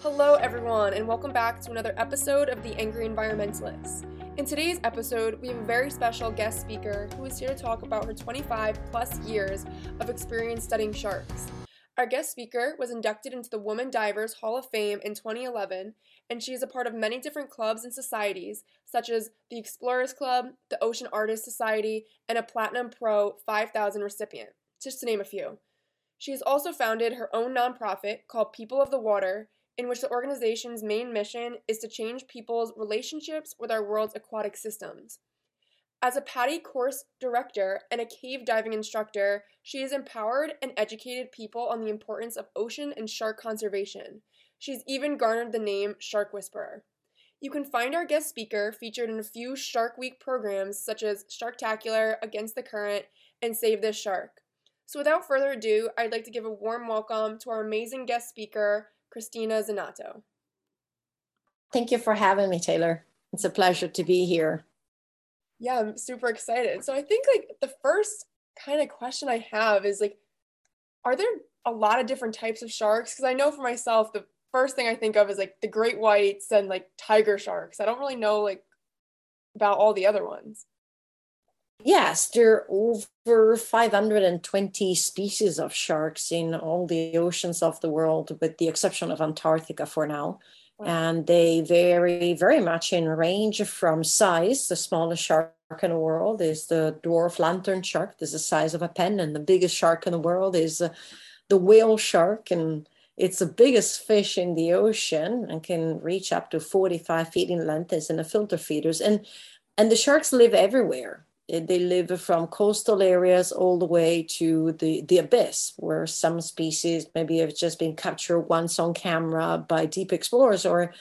Hello, everyone, and welcome back to another episode of The Angry Environmentalist. In today's episode, we have a very special guest speaker who is here to talk about her 25 plus years of experience studying sharks. Our guest speaker was inducted into the Women Divers Hall of Fame in 2011, and she is a part of many different clubs and societies, such as the Explorers Club, the Ocean Artists Society, and a Platinum Pro 5000 recipient, just to name a few. She has also founded her own nonprofit called People of the Water, in which the organization's main mission is to change people's relationships with our world's aquatic systems. As a PADI course director and a cave diving instructor, she has empowered and educated people on the importance of ocean and shark conservation. She's even garnered the name Shark Whisperer. You can find our guest speaker featured in a few Shark Week programs such as Sharktacular, Against the Current, and Save This Shark. So, without further ado, I'd like to give a warm welcome to our amazing guest speaker, Cristina Zenato. Thank you for having me, Taylor. It's a pleasure to be here. Yeah, I'm super excited. So I think like the first kind of question I have is like, are there a lot of different types of sharks? Because I know for myself, the first thing I think of is like the great whites and like tiger sharks. I don't really know like about all the other ones. Yes, there are over 520 species of sharks in all the oceans of the world, with the exception of Antarctica for now. Wow. And they vary very much in range from size. The smallest shark in the world is the dwarf lantern shark. This is the size of a pen. And the biggest shark in the world is uh, the whale shark. And it's the biggest fish in the ocean and can reach up to 45 feet in length. It's in the filter feeders. And, and the sharks live everywhere they live from coastal areas all the way to the, the abyss, where some species maybe have just been captured once on camera by deep explorers or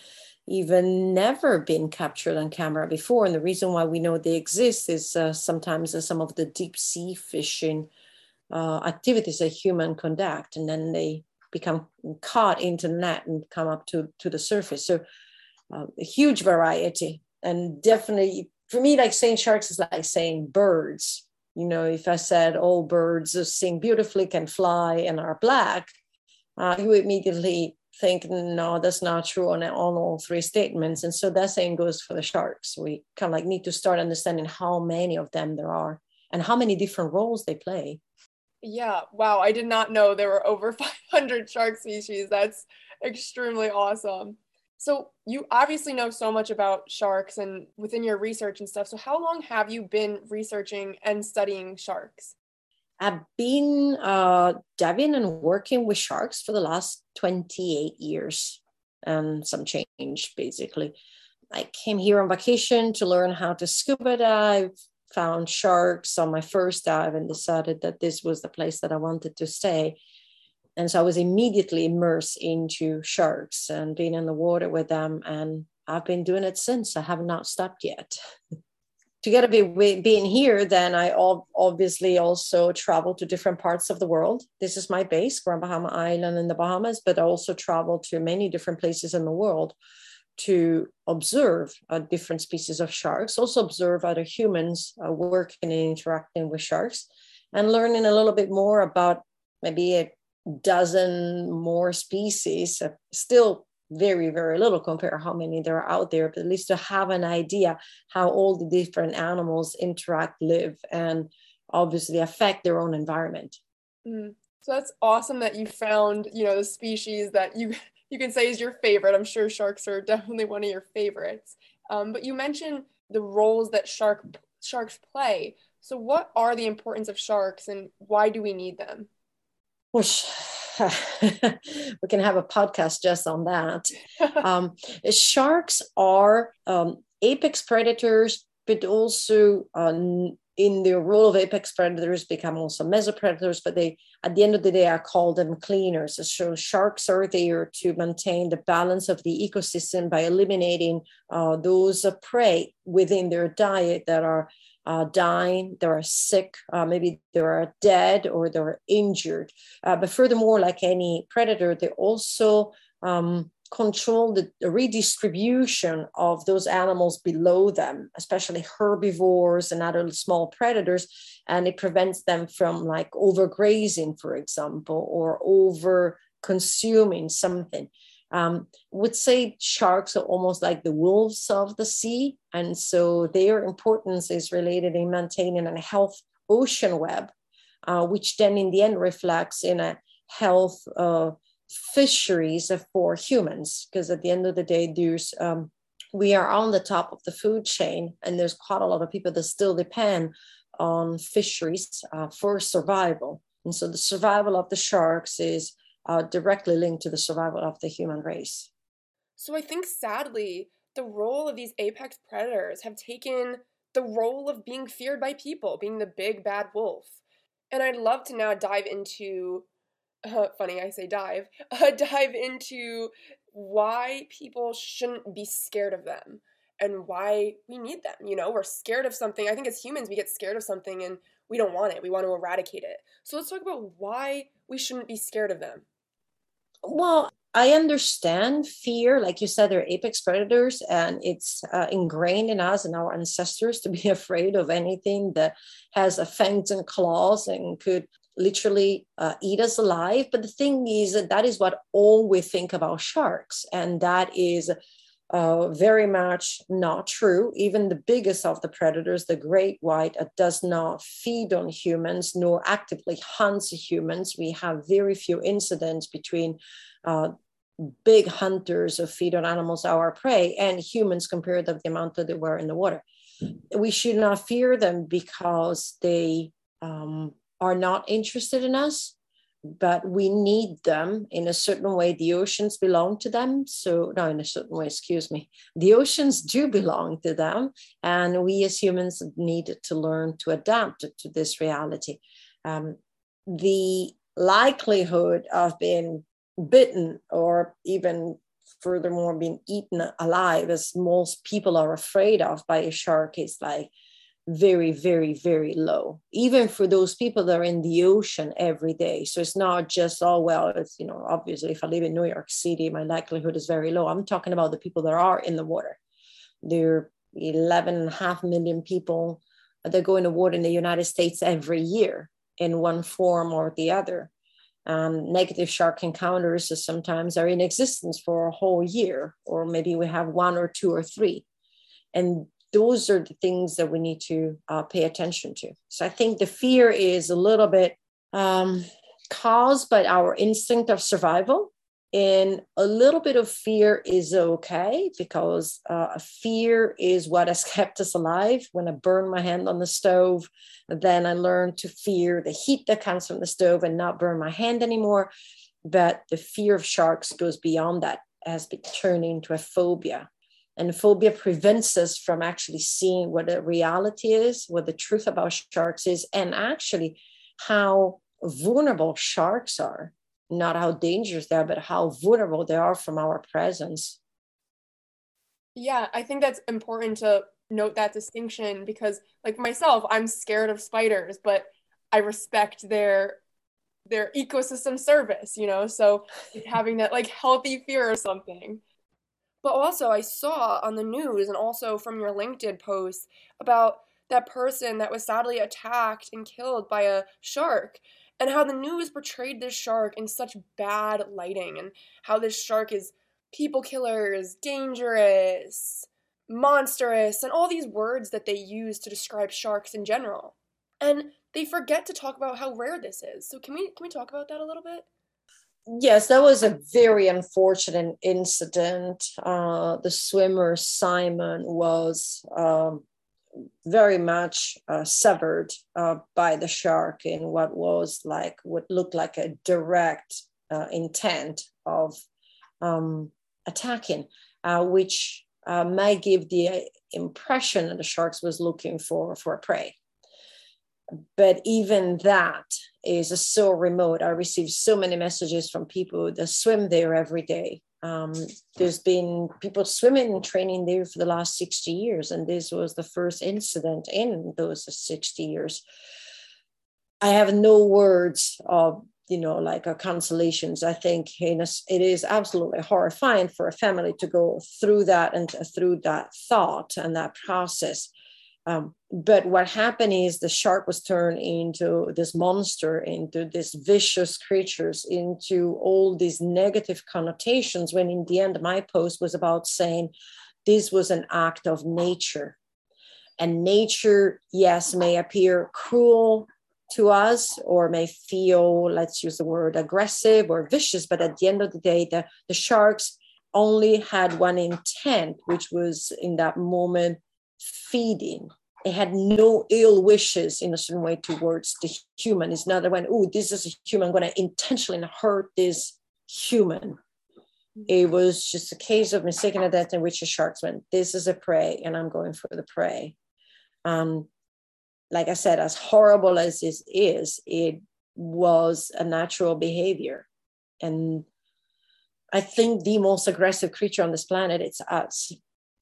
even never been captured on camera before. And the reason why we know they exist is uh, sometimes uh, some of the deep sea fishing uh, activities that human conduct, and then they become caught into net and come up to, to the surface. So uh, a huge variety and definitely for me, like saying sharks is like saying birds. You know, if I said all birds sing beautifully, can fly, and are black, uh, you immediately think, no, that's not true on, on all three statements. And so that same goes for the sharks. We kind of like need to start understanding how many of them there are and how many different roles they play. Yeah, wow. I did not know there were over 500 shark species. That's extremely awesome. So you obviously know so much about sharks and within your research and stuff. So how long have you been researching and studying sharks? I've been uh, diving and working with sharks for the last 28 years and some change, basically. I came here on vacation to learn how to scuba dive, found sharks on my first dive, and decided that this was the place that I wanted to stay and so I was immediately immersed into sharks and being in the water with them. And I've been doing it since. I have not stopped yet. Together be, being here, then I obviously also travel to different parts of the world. This is my base, Grand Bahama Island in the Bahamas, but I also travel to many different places in the world to observe uh, different species of sharks, also observe other humans uh, working and interacting with sharks, and learning a little bit more about maybe a dozen more species, uh, still very, very little compared to how many there are out there, but at least to have an idea how all the different animals interact, live, and obviously affect their own environment. Mm. So that's awesome that you found, you know, the species that you you can say is your favorite. I'm sure sharks are definitely one of your favorites. Um, but you mentioned the roles that shark sharks play. So what are the importance of sharks and why do we need them? we can have a podcast just on that. um, sharks are um, apex predators, but also um, in the role of apex predators become also mesopredators, but they at the end of the day I call them cleaners. So sharks are there to maintain the balance of the ecosystem by eliminating uh, those prey within their diet that are uh, dying, there are sick, uh, maybe there are dead or they're injured. Uh, but furthermore, like any predator, they also um, control the, the, redistribution of those animals below them, especially herbivores and other small predators, and it prevents them from like overgrazing, for example, or over consuming something. Um, would say sharks are almost like the wolves of the sea. And so their importance is related in maintaining a health ocean web, uh, which then in the end reflects in a health uh, fisheries for humans. Because at the end of the day, there's um, we are on the top of the food chain, and there's quite a lot of people that still depend on fisheries uh, for survival. And so the survival of the sharks is uh, directly linked to the survival of the human race. So I think sadly, the role of these apex predators have taken the role of being feared by people, being the big bad wolf. And I'd love to now dive into, uh, funny I say dive, uh, dive into why people shouldn't be scared of them and why we need them. You know, we're scared of something. I think as humans, we get scared of something and we don't want it. We want to eradicate it. So let's talk about why we shouldn't be scared of them. Well, I understand fear. Like you said, they're apex predators, and it's uh, ingrained in us and our ancestors to be afraid of anything that has a fangs and claws and could literally uh, eat us alive. But the thing is that that is what all we think about sharks, and that is uh, very much not true. Even the biggest of the predators, the great white, uh, does not feed on humans nor actively hunts humans. We have very few incidents between uh, big hunters of feed on animals, our prey, and humans compared to the amount that they were in the water. We should not fear them because they um, are not interested in us but we need them in a certain way. The oceans belong to them. So, no, in a certain way, excuse me. The oceans do belong to them. And we as humans need to learn to adapt to this reality. Um, the likelihood of being bitten or even furthermore being eaten alive, as most people are afraid of by a shark, is like very, very, very low, even for those people that are in the ocean every day. So it's not just, oh, well, it's, you know, obviously, if I live in New York City, my likelihood is very low. I'm talking about the people that are in the water. There are 11 and a half million people that go in the water in the United States every year in one form or the other. Um, negative shark encounters sometimes are in existence for a whole year, or maybe we have one or two or three. And those are the things that we need to uh, pay attention to. So I think the fear is a little bit um, caused by our instinct of survival. And a little bit of fear is okay because uh, fear is what has kept us alive. When I burn my hand on the stove, then I learned to fear the heat that comes from the stove and not burn my hand anymore. But the fear of sharks goes beyond that, has been turned into a phobia and phobia prevents us from actually seeing what the reality is, what the truth about sharks is, and actually how vulnerable sharks are. Not how dangerous they are, but how vulnerable they are from our presence. Yeah, I think that's important to note that distinction because, like myself, I'm scared of spiders, but I respect their their ecosystem service, you know. So having that like healthy fear or something. But also, I saw on the news and also from your LinkedIn post about that person that was sadly attacked and killed by a shark and how the news portrayed this shark in such bad lighting and how this shark is people killers, dangerous, monstrous, and all these words that they use to describe sharks in general. And they forget to talk about how rare this is. So can we can we talk about that a little bit? Yes, that was a very unfortunate incident. Uh, the swimmer Simon was um, very much uh, severed uh, by the shark in what was like what looked like a direct uh, intent of um, attacking, uh, which uh, may give the impression that the sharks was looking for for a prey but even that is so remote. I receive so many messages from people that swim there every day. Um, there's been people swimming and training there for the last 60 years, and this was the first incident in those 60 years. I have no words of you know like a consolations i think it is absolutely horrifying for a family to go through that and through that thought and that process Um, but what happened is the shark was turned into this monster, into these vicious creatures, into all these negative connotations. When in the end, my post was about saying this was an act of nature. And nature, yes, may appear cruel to us or may feel, let's use the word aggressive or vicious, but at the end of the day, the, the sharks only had one intent, which was in that moment feeding. They had no ill wishes in a certain way towards the human. It's not that when, oh, this is a human, I'm going to intentionally hurt this human. It was just a case of mistaken identity in which the sharks went, this is a prey, and I'm going for the prey. Um, like I said, as horrible as this is, it was a natural behavior. And I think the most aggressive creature on this planet, it's us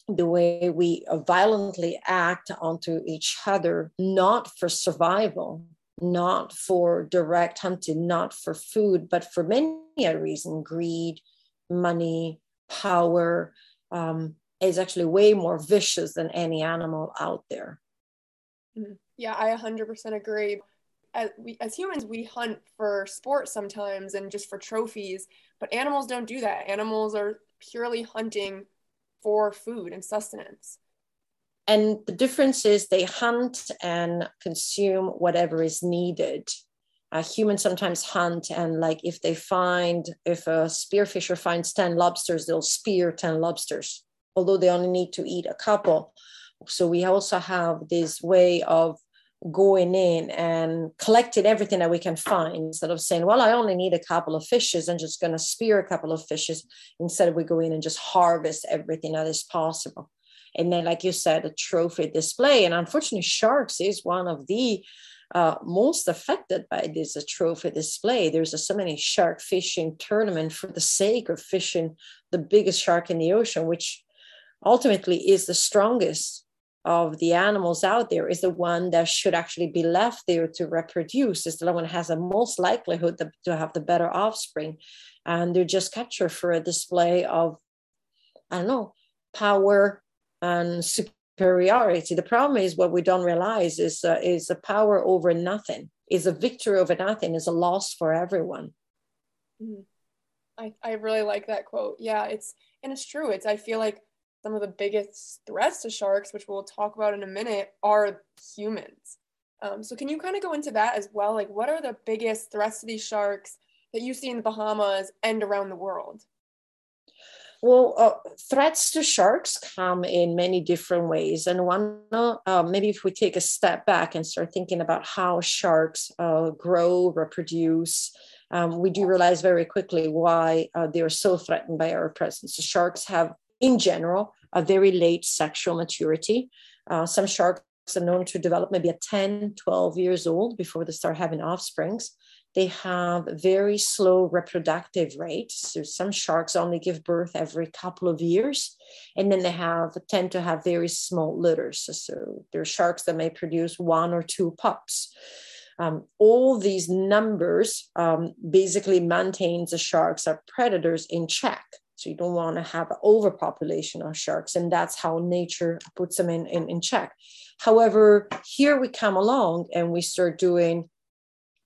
the way we violently act onto each other, not for survival, not for direct hunting, not for food, but for many a reason greed, money, power um, is actually way more vicious than any animal out there. Mm-hmm. Yeah, I 100% agree. As, we, as humans, we hunt for sport sometimes and just for trophies, but animals don't do that. Animals are purely hunting for food and sustenance. And the difference is they hunt and consume whatever is needed. Uh, humans sometimes hunt, and like if they find, if a spearfisher finds 10 lobsters, they'll spear 10 lobsters, although they only need to eat a couple. So we also have this way of going in and collecting everything that we can find instead of saying, well, I only need a couple of fishes and just going to spear a couple of fishes. Instead, we go in and just harvest everything that is possible. And then, like you said, a trophy display. And unfortunately, sharks is one of the uh, most affected by this trophy display. There's a, so many shark fishing tournament for the sake of fishing the biggest shark in the ocean, which ultimately is the strongest of the animals out there is the one that should actually be left there to reproduce. Is the one that has the most likelihood to have the better offspring. And they're just captured for a display of i don't know power and superiority. The problem is what we don't realize is uh, is a power over nothing is a victory over nothing is a loss for everyone. Mm-hmm. I, I really like that quote. Yeah it's and it's true. It's i feel like some of the biggest threats to sharks, which we'll talk about in a minute, are humans. Um, so, can you kind of go into that as well? Like, what are the biggest threats to these sharks that you see in the Bahamas and around the world? Well, uh, threats to sharks come in many different ways. And one, uh, maybe if we take a step back and start thinking about how sharks uh, grow, reproduce, um, we do realize very quickly why uh, they're so threatened by our presence. The sharks have in general, a very late sexual maturity. Uh, some sharks are known to develop maybe at 10, 12 years old before they start having offsprings. They have very slow reproductive rates. So some sharks only give birth every couple of years, and then they have tend to have very small litters. So there are sharks that may produce one or two pups. Um, all these numbers um, basically maintains the sharks are predators in check. So you don't want to have overpopulation of sharks, and that's how nature puts them in, in, in check. However, here we come along and we start doing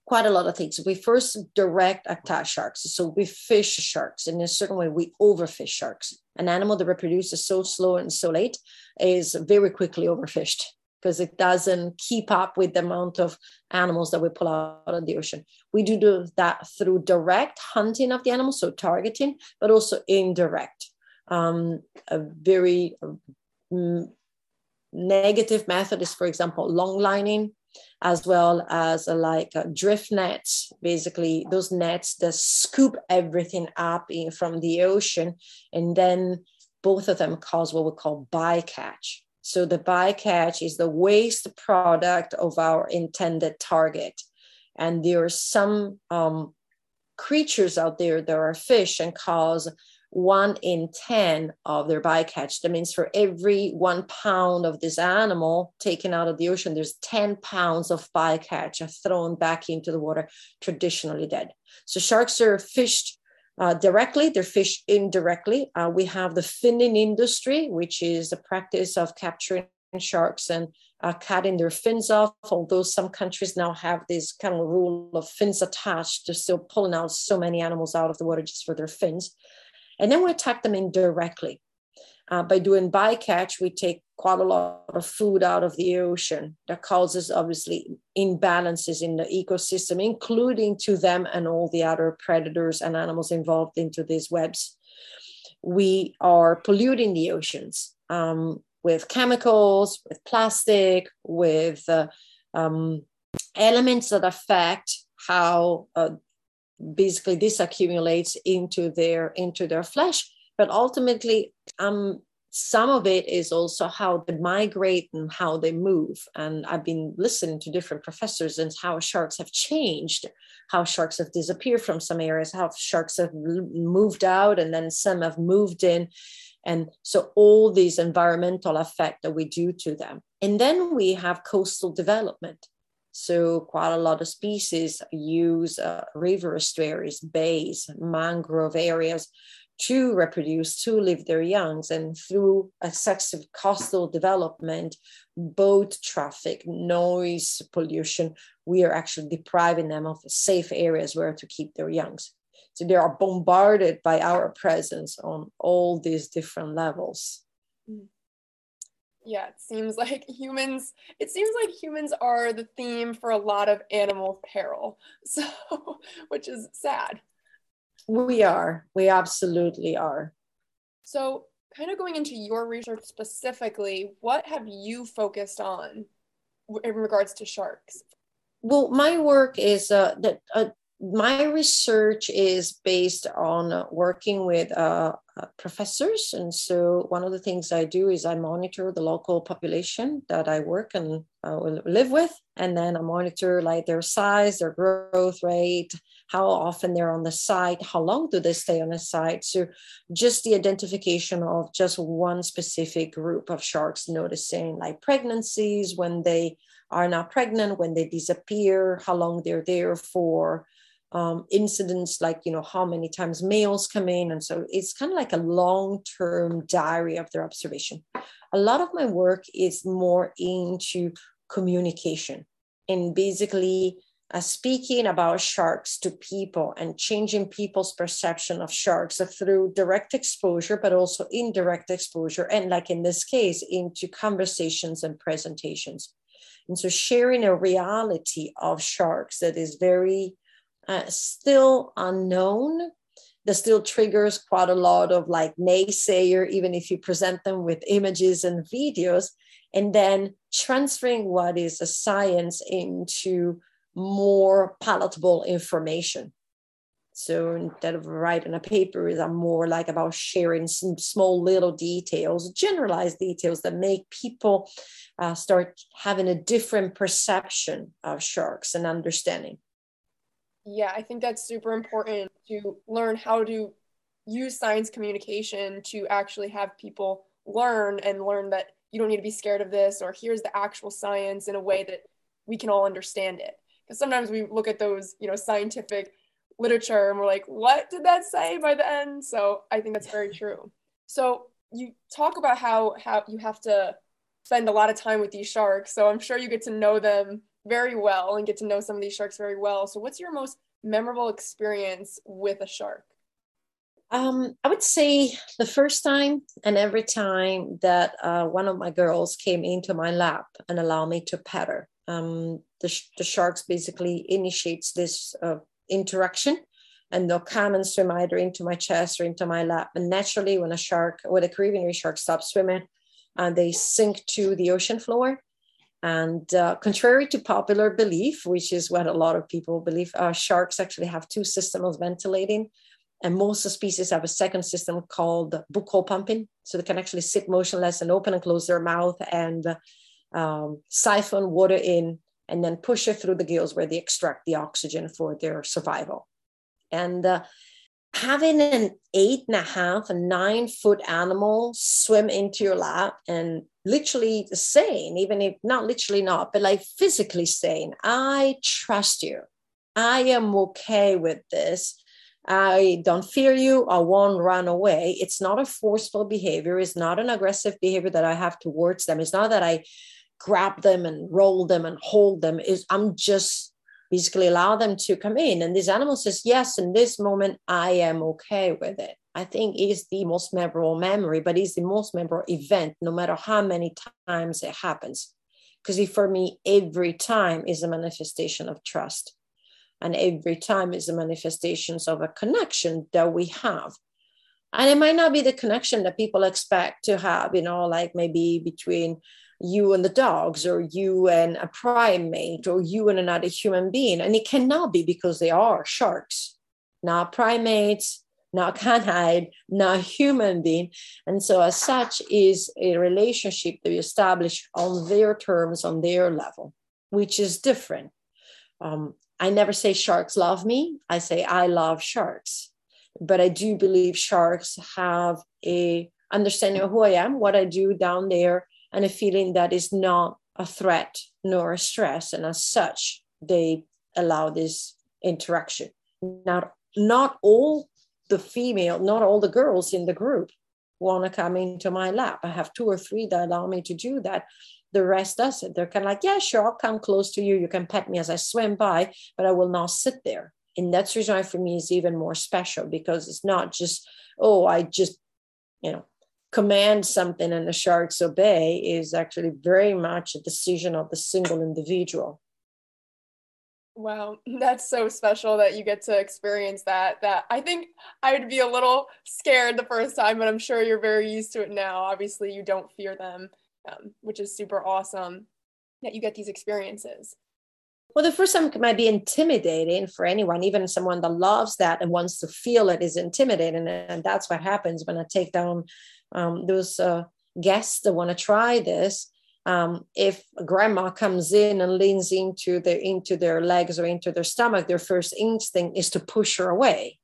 quite a lot of things. We first direct attack sharks. So we fish sharks. In a certain way, we overfish sharks. An animal that reproduces so slow and so late is very quickly overfished because it doesn't keep up with the amount of animals that we pull out of the ocean. We do do that through direct hunting of the animals, so targeting, but also indirect. Um, a very um, negative method is, for example, long lining, as well as uh, like uh, drift nets, basically those nets that scoop everything up in, from the ocean, and then both of them cause what we call bycatch. So the bycatch is the waste product of our intended target. And there are some um, creatures out there that are fish and cause one in 10 of their bycatch. That means for every one pound of this animal taken out of the ocean, there's 10 pounds of bycatch thrown back into the water, traditionally dead. So sharks are fished uh, directly, they're fished indirectly. Uh, we have the finning industry, which is the practice of capturing sharks and uh, cutting their fins off, although some countries now have this kind of rule of fins attached, they're still pulling out so many animals out of the water just for their fins. And then we attack them indirectly. Uh, by doing bycatch, we take quite a lot of food out of the ocean that causes obviously imbalances in the ecosystem, including to them and all the other predators and animals involved into these webs. We are polluting the oceans um, with chemicals, with plastic, with uh, um, elements that affect how uh, basically this accumulates into their into their flesh but ultimately um, some of it is also how they migrate and how they move. And I've been listening to different professors and how sharks have changed, how sharks have disappeared from some areas, how sharks have moved out, and then some have moved in. And so all these environmental effect that we do to them. And then we have coastal development. So quite a lot of species use uh, river estuaries, bays, mangrove areas to reproduce, to live their youngs. And through excessive coastal development, boat traffic, noise pollution, we are actually depriving them of safe areas where to keep their youngs. So they are bombarded by our presence on all these different levels. Mm. Yeah, it seems like humans, it seems like humans are the theme for a lot of animal peril. So, which is sad. We are. We absolutely are. So, kind of going into your research specifically, what have you focused on in regards to sharks? Well, my work is uh, that uh, my research is based on working with uh, uh, professors. And so, one of the things I do is I monitor the local population that I work and uh, live with. And then I monitor like their size, their growth rate, how often they're on the site, how long do they stay on the site. So just the identification of just one specific group of sharks noticing like pregnancies when they are not pregnant, when they disappear, how long they're there for. Um, incidents like you know how many times males come in and so it's kind of like a long-term diary of their observation a lot of my work is more into communication and basically uh, speaking about sharks to people and changing people's perception of sharks through direct exposure, but also indirect exposure. And, like in this case, into conversations and presentations. And so, sharing a reality of sharks that is very uh, still unknown, that still triggers quite a lot of like naysayer, even if you present them with images and videos, and then transferring what is a science into more palatable information. So instead of writing a paper, I'm more like about sharing some small little details, generalized details that make people uh, start having a different perception of sharks and understanding. Yeah, I think that's super important to learn how to use science communication to actually have people learn and learn that you don't need to be scared of this or here's the actual science in a way that we can all understand it because sometimes we look at those you know scientific literature and we're like what did that say by the end? So i think that's very true. So you talk about how how you have to spend a lot of time with these sharks so i'm sure you get to know them very well and get to know some of these sharks very well. So what's your most memorable experience with a shark? Um, I would say the first time and every time that uh, one of my girls came into my lap and allowed me to pet her. Um, the, the sharks basically initiates this uh, interaction and they'll come and swim either into my chest or into my lap. And naturally, when a shark, when a Caribbean reef shark stops swimming, and they sink to the ocean floor. And uh, contrary to popular belief, which is what a lot of people believe, uh, sharks actually have two systems of ventilating. And most species have a second system called buccal pumping. So they can actually sit motionless and open and close their mouth and um, siphon water in and then push it through the gills where they extract the oxygen for their survival. And uh, having an eight and a half, a nine foot animal swim into your lap and literally saying, even if not literally not, but like physically saying, I trust you. I am okay with this. I don't fear you. I won't run away. It's not a forceful behavior. It's not an aggressive behavior that I have towards them. It's not that I grab them and roll them and hold them is i'm just basically allow them to come in. And this animal says yes in this moment i am okay with it. I think is the most memorable memory but it's the most memorable event no matter how many times it happens. Because for me every time is a manifestation of trust. And every time is a manifestations of a connection that we have. And it might not be the connection that people expect to have you know like maybe between you and the dogs or you and a primate or you and another human being and it cannot be because they are sharks. Not primates not canine not human being. And so as such is a relationship that you establish on their terms on their level which is different. Um, i never say sharks love me. I say i love sharks. But I do believe sharks have a understanding of who I am, what I do down there, and a feeling that is not a threat nor a stress. And as such, they allow this interaction. Now, not all the female, not all the girls in the group want to come into my lap. I have two or three that allow me to do that. The rest doesn't. They're kind of like, yeah, sure, I'll come close to you. You can pet me as I swim by, but I will not sit there and that's reason why for me is even more special because it's not just oh i just you know command something and the sharks obey is actually very much a decision of the single individual wow that's so special that you get to experience that that i think i would be a little scared the first time but i'm sure you're very used to it now obviously you don't fear them um, which is super awesome that you get these experiences well, the first time might be intimidating for anyone, even someone that loves that and wants to feel it is intimidating. And that's what happens when I take down um, those uh, guests that want to try this. Um, if grandma comes in and leans into their into their legs or into their stomach, their first instinct is to push her away.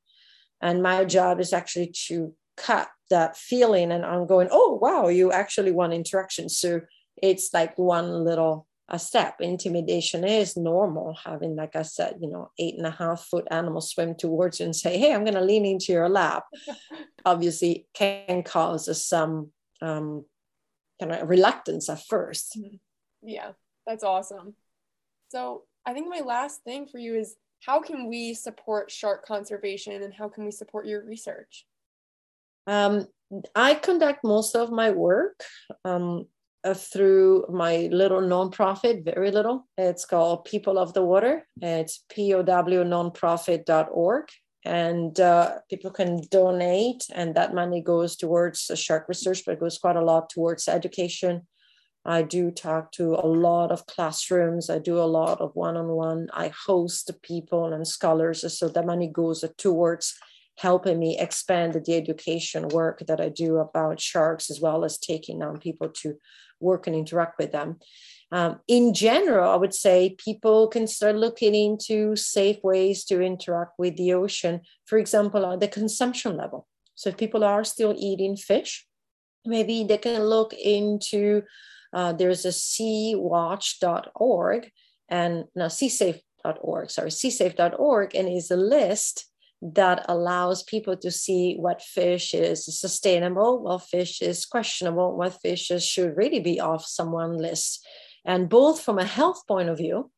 And my job is actually to cut that feeling and I'm going, oh wow, you actually want interaction. So it's like one little a step. Intimidation is normal. Having, like I said, you know, eight and a half foot animals swim towards you and say, "Hey, I'm going to lean into your lap," obviously can cause some um, kind of reluctance at first. Mm-hmm. Yeah, that's awesome. So I think my last thing for you is how can we support shark conservation and how can we support your research? Um, I conduct most of my work um, through my little nonprofit, very little. It's called People of the Water. It's pownonprofit.org. And uh, people can donate, and that money goes towards shark research, but it goes quite a lot towards education. I do talk to a lot of classrooms. I do a lot of one on one. I host people and scholars. So that money goes towards helping me expand the education work that I do about sharks, as well as taking on people to work and interact with them. Um, in general, I would say people can start looking into safe ways to interact with the ocean, for example, on the consumption level. So if people are still eating fish, maybe they can look into uh, there's a seawatch.org and now seasafe.org, sorry, seasafe.org, and is a list that allows people to see what fish is sustainable, what fish is questionable, what fishes should really be off someone list. And both from a health point of view,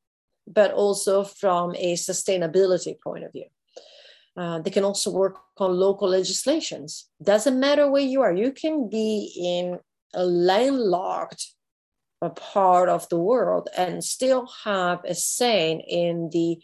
but also from a sustainability point of view. Uh, they can also work on local legislations. Doesn't matter where you are, you can be in a landlocked part of the world and still have a say in the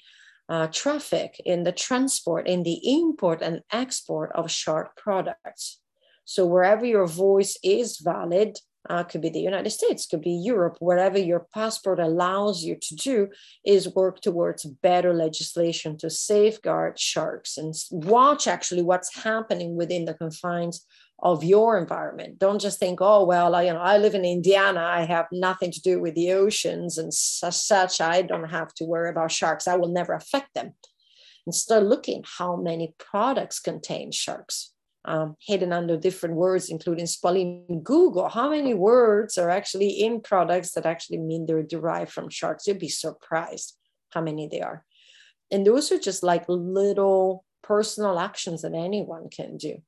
uh, traffic, in the transport, in the import and export of shark products. So wherever your voice is valid, uh, could be the United States, could be Europe, wherever your passport allows you to do, is work towards better legislation to safeguard sharks and watch actually what's happening within the confines of your environment. Don't just think, oh well, I, you know, I live in Indiana. I have nothing to do with the oceans, and as such, I don't have to worry about sharks. I will never affect them. And start looking how many products contain sharks. Um, hidden under different words, including spelling Google, how many words are actually in products that actually mean they're derived from sharks? You'd be surprised how many they are. And those are just like little personal actions that anyone can do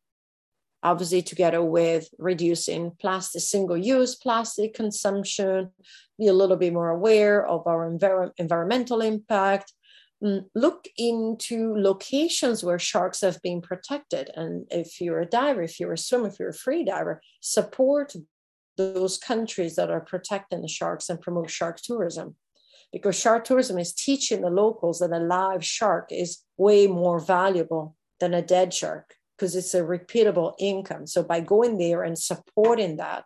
obviously together with reducing plastic single-use plastic consumption be a little bit more aware of our envir- environmental impact. Mm, look into locations where sharks have been protected and if you're a diver if you're a swimmer if you're a free diver support those countries that are protecting the sharks and promote shark tourism. Because shark tourism is teaching the locals that a live shark is way more valuable than a dead shark because it's a repeatable income. So by going there and supporting that,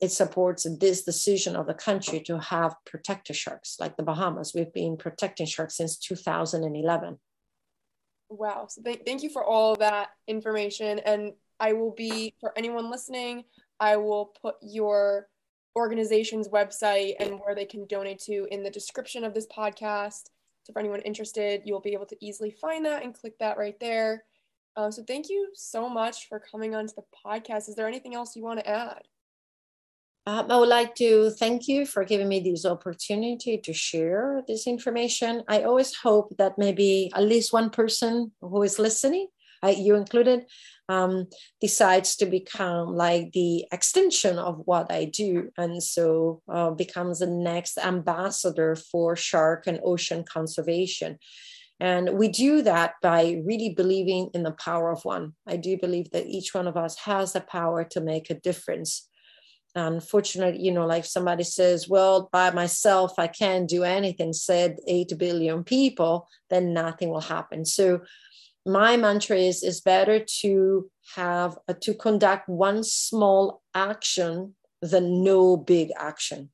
it supports this decision of the country to have protector sharks like the Bahamas. We've been protecting sharks since 2011. Wow. So th- thank you for all that information. And I will be, for anyone listening, I will put your organization's website and where they can donate to in the description of this podcast. So for anyone interested, you'll be able to easily find that and click that right there. Um, so thank you so much for coming onto the podcast. Is there anything else you want to add? Um, I would like to thank you for giving me this opportunity to share this information. I always hope that maybe at least one person who is listening, uh, you included, um, decides to become like the extension of what I do, and so uh, becomes the next ambassador for shark and ocean conservation. And we do that by really believing in the power of one. I do believe that each one of us has the power to make a difference. Unfortunately, you know, like somebody says, well, by myself, I can't do anything, said 8 billion people, then nothing will happen. So my mantra is is better to have uh, to conduct one small action than no big action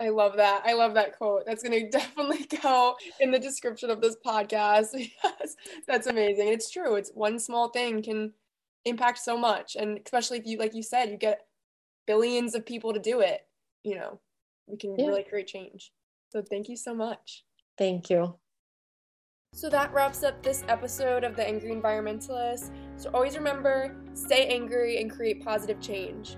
I love that. I love that quote. That's going to definitely go in the description of this podcast. yes, that's amazing. It's true. It's one small thing can impact so much. And especially if you, like you said, you get billions of people to do it, you know, we can yeah. really create change. So thank you so much. Thank you. So that wraps up this episode of The Angry Environmentalist. So always remember stay angry and create positive change.